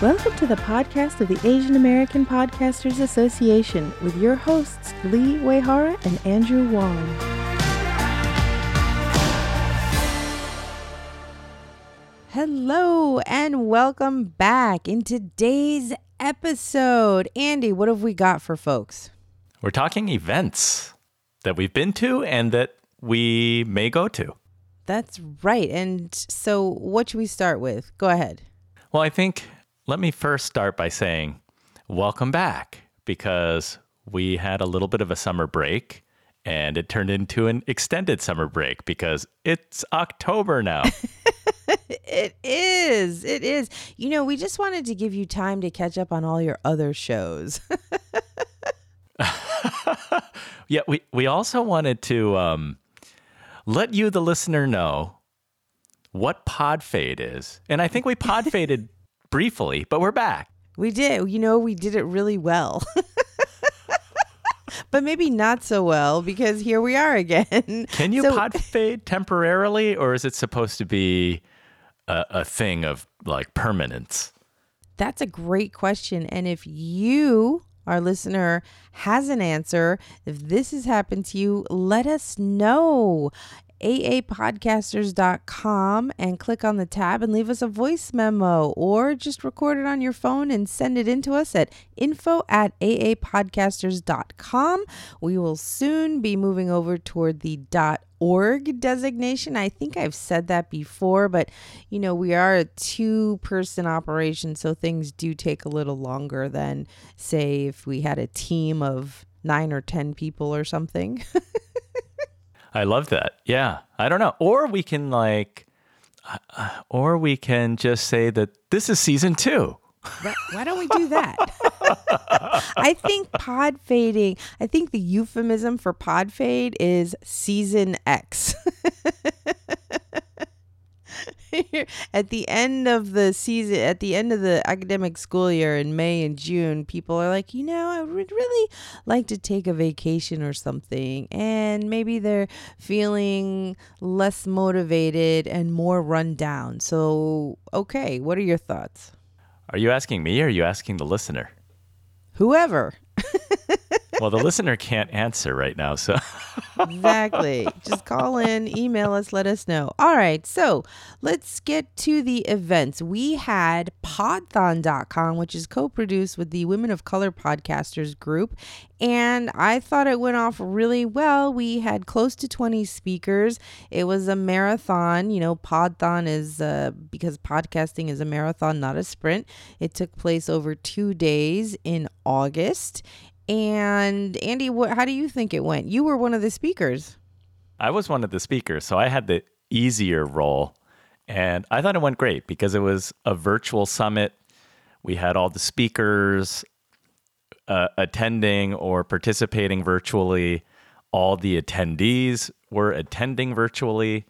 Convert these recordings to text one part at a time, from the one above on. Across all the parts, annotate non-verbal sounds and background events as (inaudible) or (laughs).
Welcome to the podcast of the Asian American Podcasters Association with your hosts Lee Weihara and Andrew Wong. Hello and welcome back in today's episode. Andy, what have we got for folks? We're talking events that we've been to and that we may go to. That's right. And so, what should we start with? Go ahead. Well, I think let me first start by saying welcome back because we had a little bit of a summer break and it turned into an extended summer break because it's October now. (laughs) it is. It is. You know, we just wanted to give you time to catch up on all your other shows. (laughs) (laughs) yeah, we, we also wanted to um, let you, the listener, know what pod fade is. And I think we pod faded briefly, but we're back. We did. You know, we did it really well. (laughs) but maybe not so well because here we are again. (laughs) Can you so, pod fade temporarily, or is it supposed to be a, a thing of like permanence? That's a great question. And if you our listener has an answer. If this has happened to you, let us know aapodcasters.com and click on the tab and leave us a voice memo or just record it on your phone and send it in to us at info at aapodcasters.com. We will soon be moving over toward the dot org designation. I think I've said that before, but you know, we are a two person operation, so things do take a little longer than, say, if we had a team of nine or 10 people or something. (laughs) I love that. Yeah. I don't know. Or we can like, uh, or we can just say that this is season two. Why don't we do that? (laughs) I think pod fading, I think the euphemism for pod fade is season X. (laughs) (laughs) at the end of the season, at the end of the academic school year in May and June, people are like, you know, I would really like to take a vacation or something. And maybe they're feeling less motivated and more run down. So, okay, what are your thoughts? Are you asking me or are you asking the listener? Whoever. (laughs) well, the listener can't answer right now, so. exactly. Just call in, email us, let us know. All right, so let's get to the events. We had podthon.com, which is co produced with the Women of Color Podcasters group, and I thought it went off really well. We had close to 20 speakers. It was a marathon. You know, Podthon is uh, because podcasting is a marathon, not a sprint. It took place over two days in August. And Andy, what, how do you think it went? You were one of the speakers. I was one of the speakers, so I had the easier role. And I thought it went great because it was a virtual summit. We had all the speakers uh, attending or participating virtually. All the attendees were attending virtually.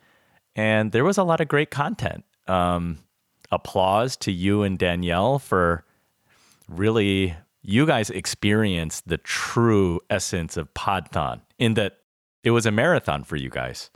And there was a lot of great content. Um, applause to you and Danielle for really you guys experienced the true essence of Podthon in that it was a marathon for you guys.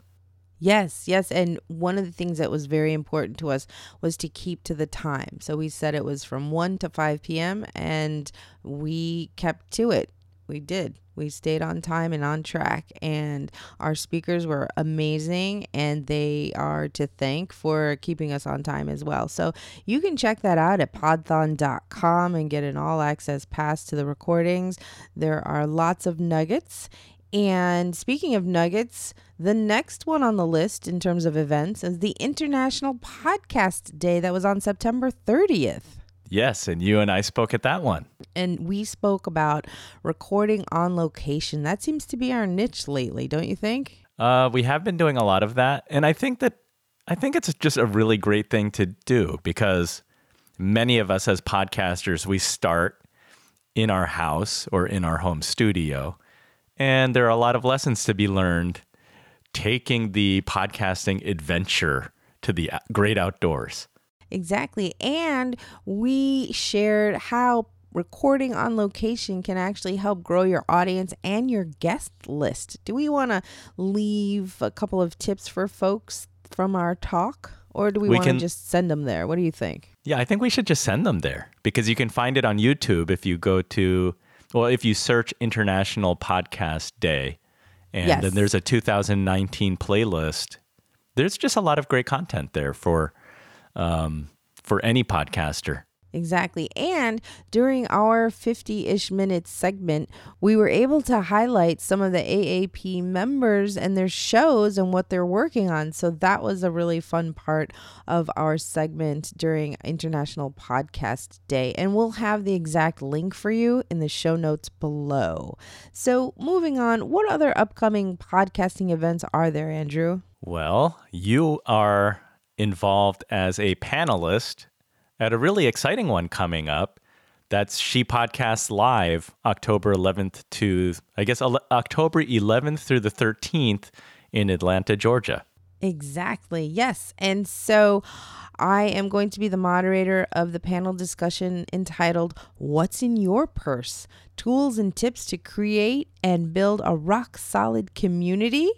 Yes, yes. And one of the things that was very important to us was to keep to the time. So we said it was from 1 to 5 p.m. and we kept to it. We did. We stayed on time and on track, and our speakers were amazing, and they are to thank for keeping us on time as well. So you can check that out at podthon.com and get an all access pass to the recordings. There are lots of nuggets. And speaking of nuggets, the next one on the list in terms of events is the International Podcast Day that was on September 30th. Yes, and you and I spoke at that one. And we spoke about recording on location. That seems to be our niche lately, don't you think? Uh, we have been doing a lot of that, and I think that I think it's just a really great thing to do because many of us as podcasters we start in our house or in our home studio, and there are a lot of lessons to be learned taking the podcasting adventure to the great outdoors. Exactly. And we shared how recording on location can actually help grow your audience and your guest list. Do we want to leave a couple of tips for folks from our talk? Or do we, We want to just send them there? What do you think? Yeah, I think we should just send them there because you can find it on YouTube if you go to, well, if you search International Podcast Day, and Yes. then there's a 2019 playlist. There's just a lot of great content there for, um, for any podcaster. Exactly. And during our 50 ish minute segment, we were able to highlight some of the AAP members and their shows and what they're working on. So that was a really fun part of our segment during International Podcast Day. And we'll have the exact link for you in the show notes below. So moving on, what other upcoming podcasting events are there, Andrew? Well, you are involved as a panelist at a really exciting one coming up. That's She Podcasts Live, October 11th to, I guess, October 11th through the 13th in Atlanta, Georgia. Exactly. Yes. And so I am going to be the moderator of the panel discussion entitled What's in Your Purse? Tools and Tips to Create and Build a Rock Solid Community.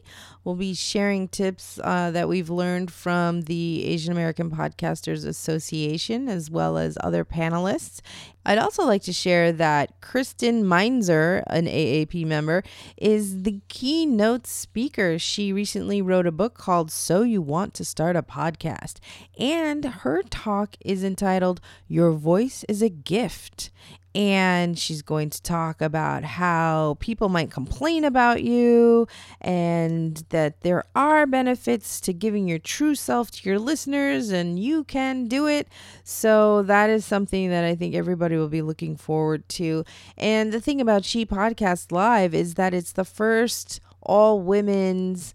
We'll be sharing tips uh, that we've learned from the Asian American Podcasters Association as well as other panelists. I'd also like to share that Kristen Meinzer, an AAP member, is the keynote speaker. She recently wrote a book called So You Want to Start a Podcast, and her talk is entitled Your Voice is a Gift. And she's going to talk about how people might complain about you and that there are benefits to giving your true self to your listeners and you can do it. So that is something that I think everybody will be looking forward to. And the thing about She Podcast Live is that it's the first all women's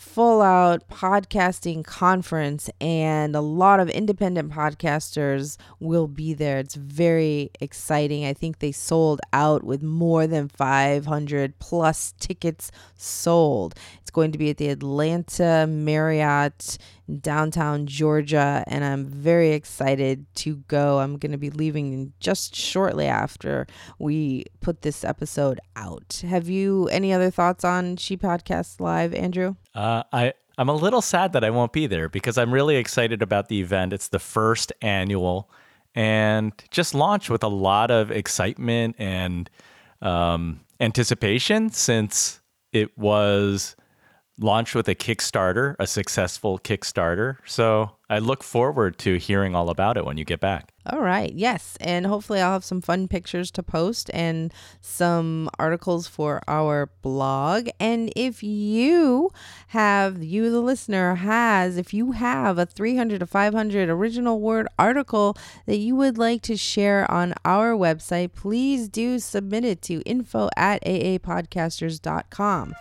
full out podcasting conference and a lot of independent podcasters will be there. It's very exciting. I think they sold out with more than 500 plus tickets sold. It's going to be at the Atlanta Marriott downtown Georgia and I'm very excited to go. I'm going to be leaving just shortly after we put this episode out. Have you any other thoughts on She Podcast Live, Andrew? Uh, I, I'm a little sad that I won't be there because I'm really excited about the event. It's the first annual and just launched with a lot of excitement and um, anticipation since it was launched with a Kickstarter, a successful Kickstarter. So I look forward to hearing all about it when you get back. All right. Yes. And hopefully I'll have some fun pictures to post and some articles for our blog. And if you have, you the listener has, if you have a 300 to 500 original word article that you would like to share on our website, please do submit it to info at aapodcasters.com.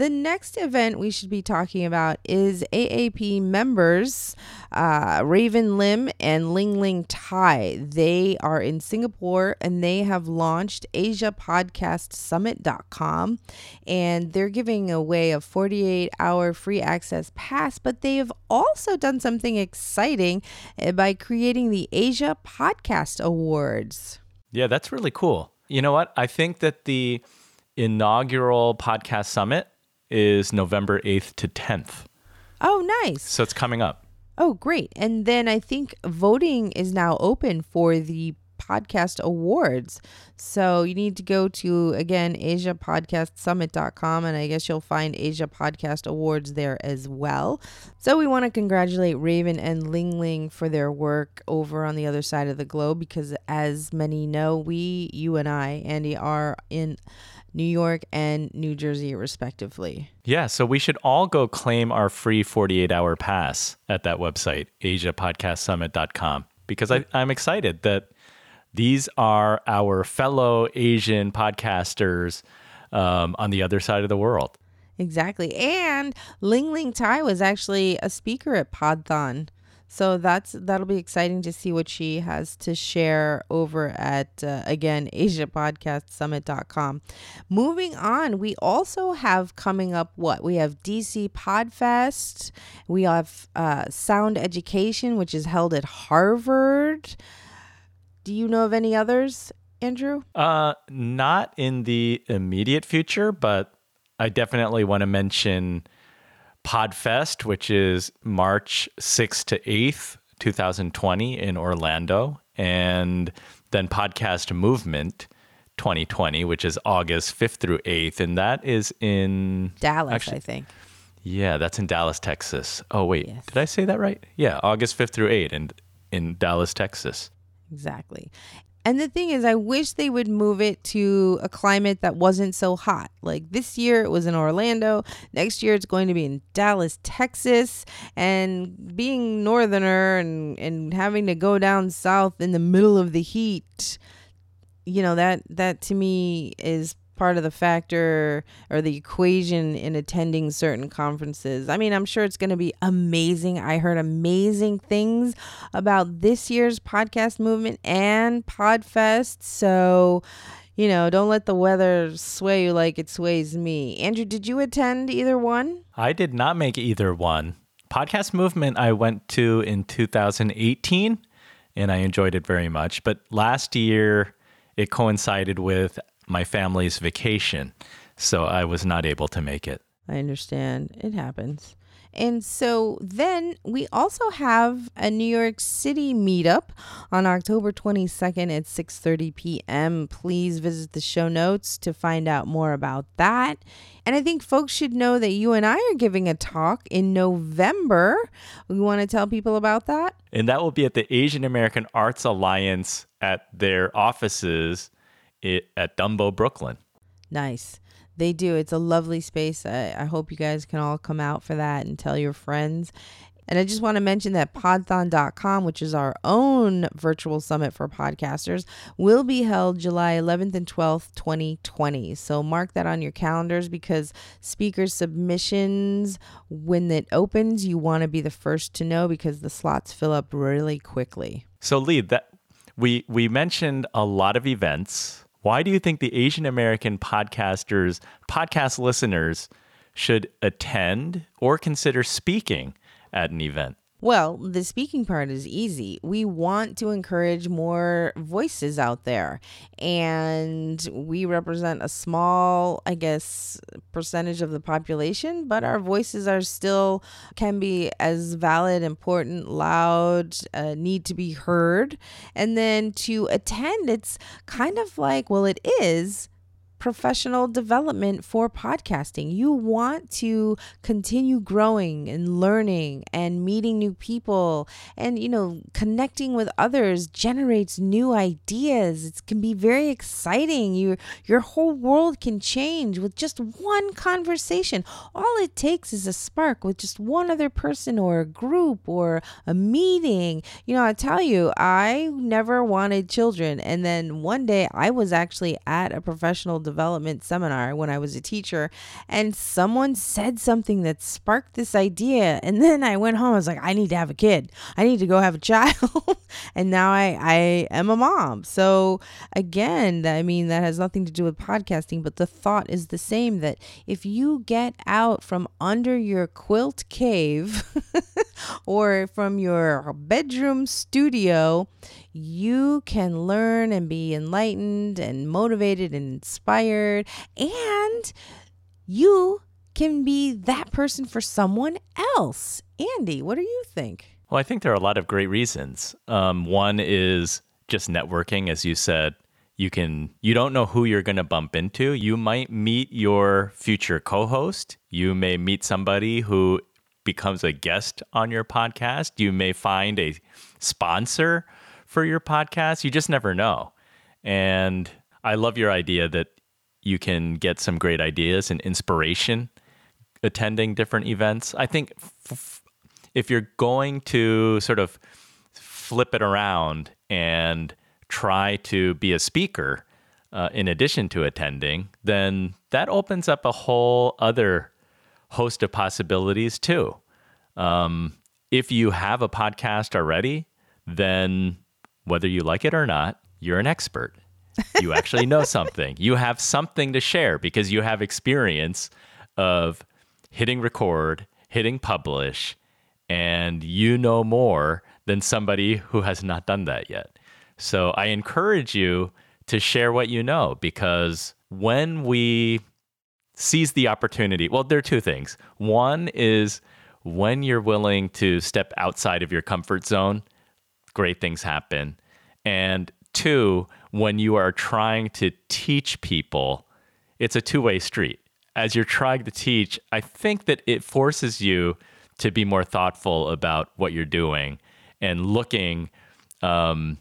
The next event we should be talking about is AAP members uh, Raven Lim and Ling Ling Tai. They are in Singapore and they have launched AsiaPodcastSummit.com and they're giving away a 48 hour free access pass, but they have also done something exciting uh, by creating the Asia Podcast Awards. Yeah, that's really cool. You know what? I think that the inaugural podcast summit is November 8th to 10th. Oh, nice. So it's coming up. Oh, great. And then I think voting is now open for the podcast awards. So you need to go to, again, AsiaPodcastSummit.com, and I guess you'll find Asia Podcast Awards there as well. So we want to congratulate Raven and Ling Ling for their work over on the other side of the globe because, as many know, we, you and I, Andy, are in New York and New Jersey, respectively. Yeah, so we should all go claim our free 48 hour pass at that website, asiapodcastsummit.com, because I, I'm excited that these are our fellow Asian podcasters um, on the other side of the world. Exactly. And Ling Ling Tai was actually a speaker at Podthon. So that's that'll be exciting to see what she has to share over at uh, again asiapodcastsummit.com. Moving on, we also have coming up what? We have DC Podfest. We have uh, Sound Education which is held at Harvard. Do you know of any others? Andrew? Uh, not in the immediate future, but I definitely want to mention Podfest, which is March 6th to 8th, 2020 in Orlando, and then Podcast Movement 2020, which is August 5th through 8th, and that is in Dallas, Actually- I think. yeah, that's in Dallas, Texas. Oh wait, Yes. did I say that right? Yeah, August 5th through 8th in in Dallas, Texas. Exactly. And the thing is, I wish they would move it to a climate that wasn't so hot. Like this year, it was in Orlando. Next year, it's going to be in Dallas, Texas. And being northerner and, and having to go down south in the middle of the heat, you know, that, that to me is part of the factor or the equation in attending certain conferences. I mean, I'm sure it's going to be amazing. I heard amazing things about this year's podcast movement and Podfest. So, you know, don't let the weather sway you like it sways me. Andrew, did you attend either one? I did not make either one. Podcast Movement I went to in 2018 and I enjoyed it very much, but last year it coincided with my family's vacation, so I was not able to make it. I understand. It happens. And so then we also have a New York City meetup on October 22nd at 6:30 p.m. Please visit the show notes to find out more about that. And I think folks should know that you and I are giving a talk in November. We want to tell people about that. And that will be at the Asian American Arts Alliance at their offices i- at Dumbo, Brooklyn. Nice. They do. It's a lovely space. I, I hope you guys can all come out for that and tell your friends. And I just want to mention that podthon.com, which is our own virtual summit for podcasters, will be held July 11th and 12th, 2020. So mark that on your calendars because speaker submissions, when it opens, you want to be the first to know because the slots fill up really quickly. So Lee, that we we mentioned a lot of events. Why do you think the Asian American podcasters, podcast listeners should attend or consider speaking at an event? Well, the speaking part is easy. We want to encourage more voices out there. And we represent a small, I guess, percentage of the population, but our voices are still, can be as valid, important, loud, uh, need to be heard. And then to attend, it's kind of like, well, it is professional development for podcasting. You want to continue growing and learning and meeting new people and you know connecting with others generates new ideas. It can be very exciting. Your your whole world can change with just one conversation. All it takes is a spark with just one other person or a group or a meeting. You know, I tell you, I never wanted children and then one day I was actually at a professional development seminar when I was a teacher, and someone said something that sparked this idea. And (laughs) then I went home. I was like, I need to have a kid. I need to go have a child. (laughs) and now I, I am a mom. So, again, I mean, that has nothing to do with podcasting, but the thought is the same that if you get out from under your quilt cave (laughs) or from your bedroom studio, you can learn and be enlightened and motivated and inspired, and you can be that person for someone else. Andy, what do you think? Well, I think there are a lot of great reasons. Um, one is just networking, as you said. You can you don't know who you're going to bump into. You might meet your future co-host. You may meet somebody who becomes a guest on your podcast. You may find a sponsor for your podcast. You just never know. And I love your idea that you can get some great ideas and inspiration attending different events. I think f- if you're going to sort of flip it around and try to be a speaker uh, in addition to attending, then that opens up a whole other host of possibilities too. Um, if you have a podcast already, then whether you like it or not, you're an expert. You actually know (laughs) something. You have something to share because you have experience of hitting record, hitting publish, and you know more than somebody who has not done that yet. So I encourage you to share what you know because when we seize the opportunity, well, there are two things. One is when you're willing to step outside of your comfort zone, great things happen. And two, when you are trying to teach people, it's a two way street. As you're trying to teach, I think that it forces you to be more thoughtful about what you're doing and looking um,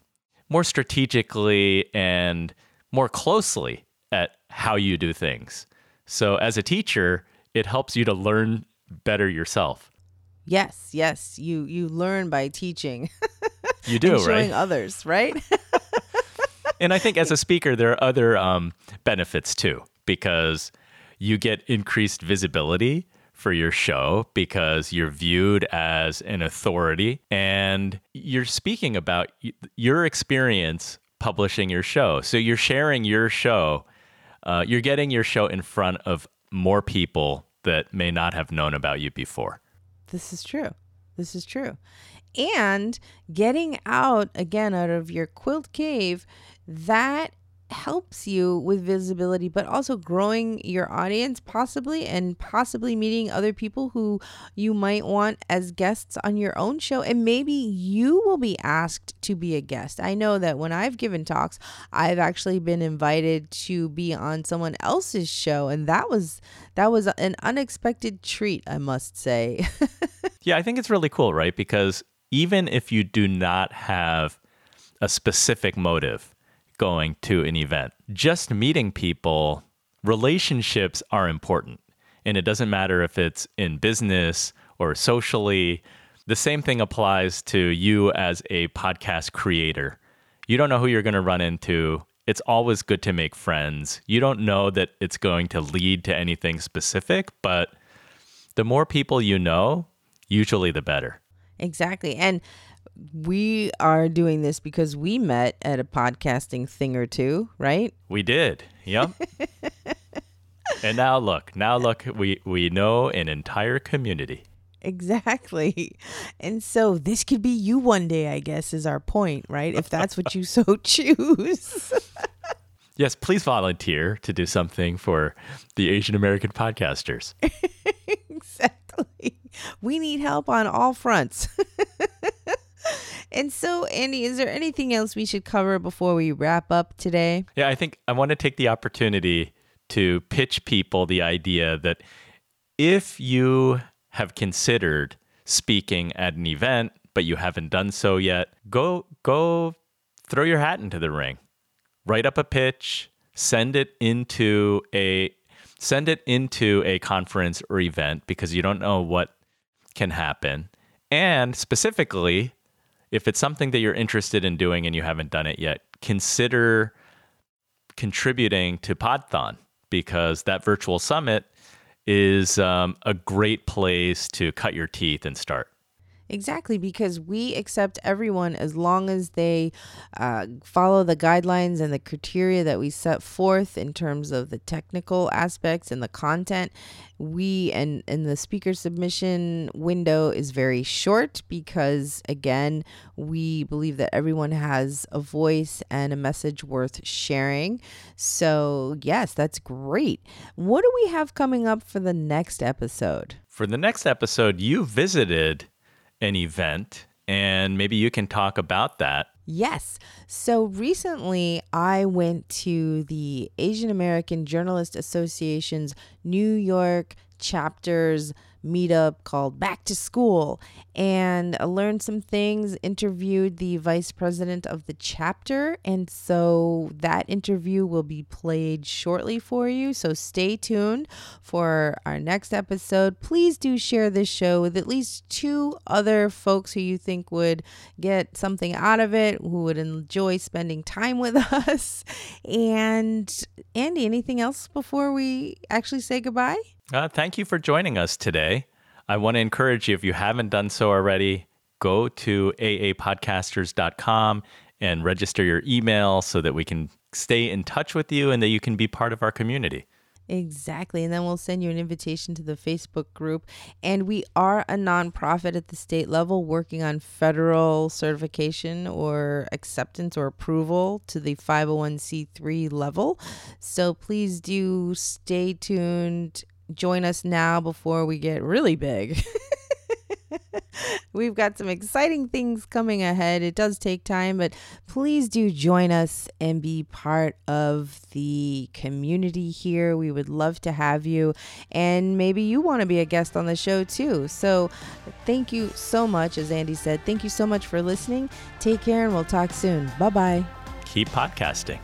more strategically and more closely at how you do things. So, as a teacher, it helps you to learn better yourself. Yes, yes. You you learn by teaching. You (laughs) do, and showing right? others, right? (laughs) and I think as a speaker, there are other um, benefits too, because you get increased visibility for your show because you're viewed as an authority and you're speaking about your experience publishing your show. So you're sharing your show, uh, you're getting your show in front of more people that may not have known about you before. This is true. This is true. And getting out again out of your quilt cave, that helps you with visibility, but also growing your audience, possibly, and possibly meeting other people who you might want as guests on your own show. And maybe you will be asked to be a guest. I know that when I've given talks, I've actually been invited to be on someone else's show, and that was that was an unexpected treat, I must say. (laughs) yeah, I think it's really cool, right? Because even if you do not have a specific motive going to an event, just meeting people, relationships are important. And it doesn't matter if it's in business or socially. The same thing applies to you as a podcast creator. You don't know who you're going to run into. It's always good to make friends. You don't know that it's going to lead to anything specific, but the more people you know, usually the better. Exactly. And we are doing this because we met at a podcasting thing or two, right? We did. Yep. (laughs) and now look, now look, we we know an entire community. Exactly. And so this could be you one day, I guess, is our point, right? If that's what you so (laughs) choose. yes, please volunteer to do something for the Asian American podcasters. (laughs) exactly. We need help on all fronts. And so, Andy, is there anything else we should cover before we wrap up today? Yeah, I think I want to take the opportunity to pitch people the idea that if you have considered speaking at an event but you haven't done so yet, go go throw your hat into the ring. Write up a pitch, send it into a send it into a conference or event because you don't know what can happen. And specifically, if it's something that you're interested in doing and you haven't done it yet, consider contributing to Podthon because that virtual summit is um, a great place to cut your teeth and start. Exactly, because we accept everyone as long as they uh, follow the guidelines and the criteria that we set forth in terms of the technical aspects and the content. We and, and the speaker submission window is very short because, again, we believe that everyone has a voice and a message worth sharing. So, yes, that's great. What do we have coming up for the next episode? For the next episode, you visited an event, and maybe you can talk about that. Yes. So recently, I went to the Asian American Journalist Association's New York chapter's meetup called Back to School and I learned some things, interviewed the vice president of the chapter. And so that interview will be played shortly for you. So stay tuned for our next episode. Please do share this show with at least two other folks who you think would get something out of it, who would enjoy spending time with (laughs) us. And Andy, anything else before we actually say goodbye? Uh, thank you for joining us today. I want to encourage you, if you haven't done so already, go to aapodcasters.com and register your email so that we can stay in touch with you and that you can be part of our community. Exactly. And then we'll send you an invitation to the Facebook group. And we are a nonprofit at the state level working on federal certification or acceptance or approval to the 501c3 level. So please do stay tuned. Join us now before we get really big. (laughs) We've got some exciting things coming ahead. It does take time, but please do join us and be part of the community here. We would love to have you. And maybe you want to be a guest on the show too. So thank you so much. As Andy said, thank you so much for listening. Take care and we'll talk soon. Bye bye. Keep podcasting.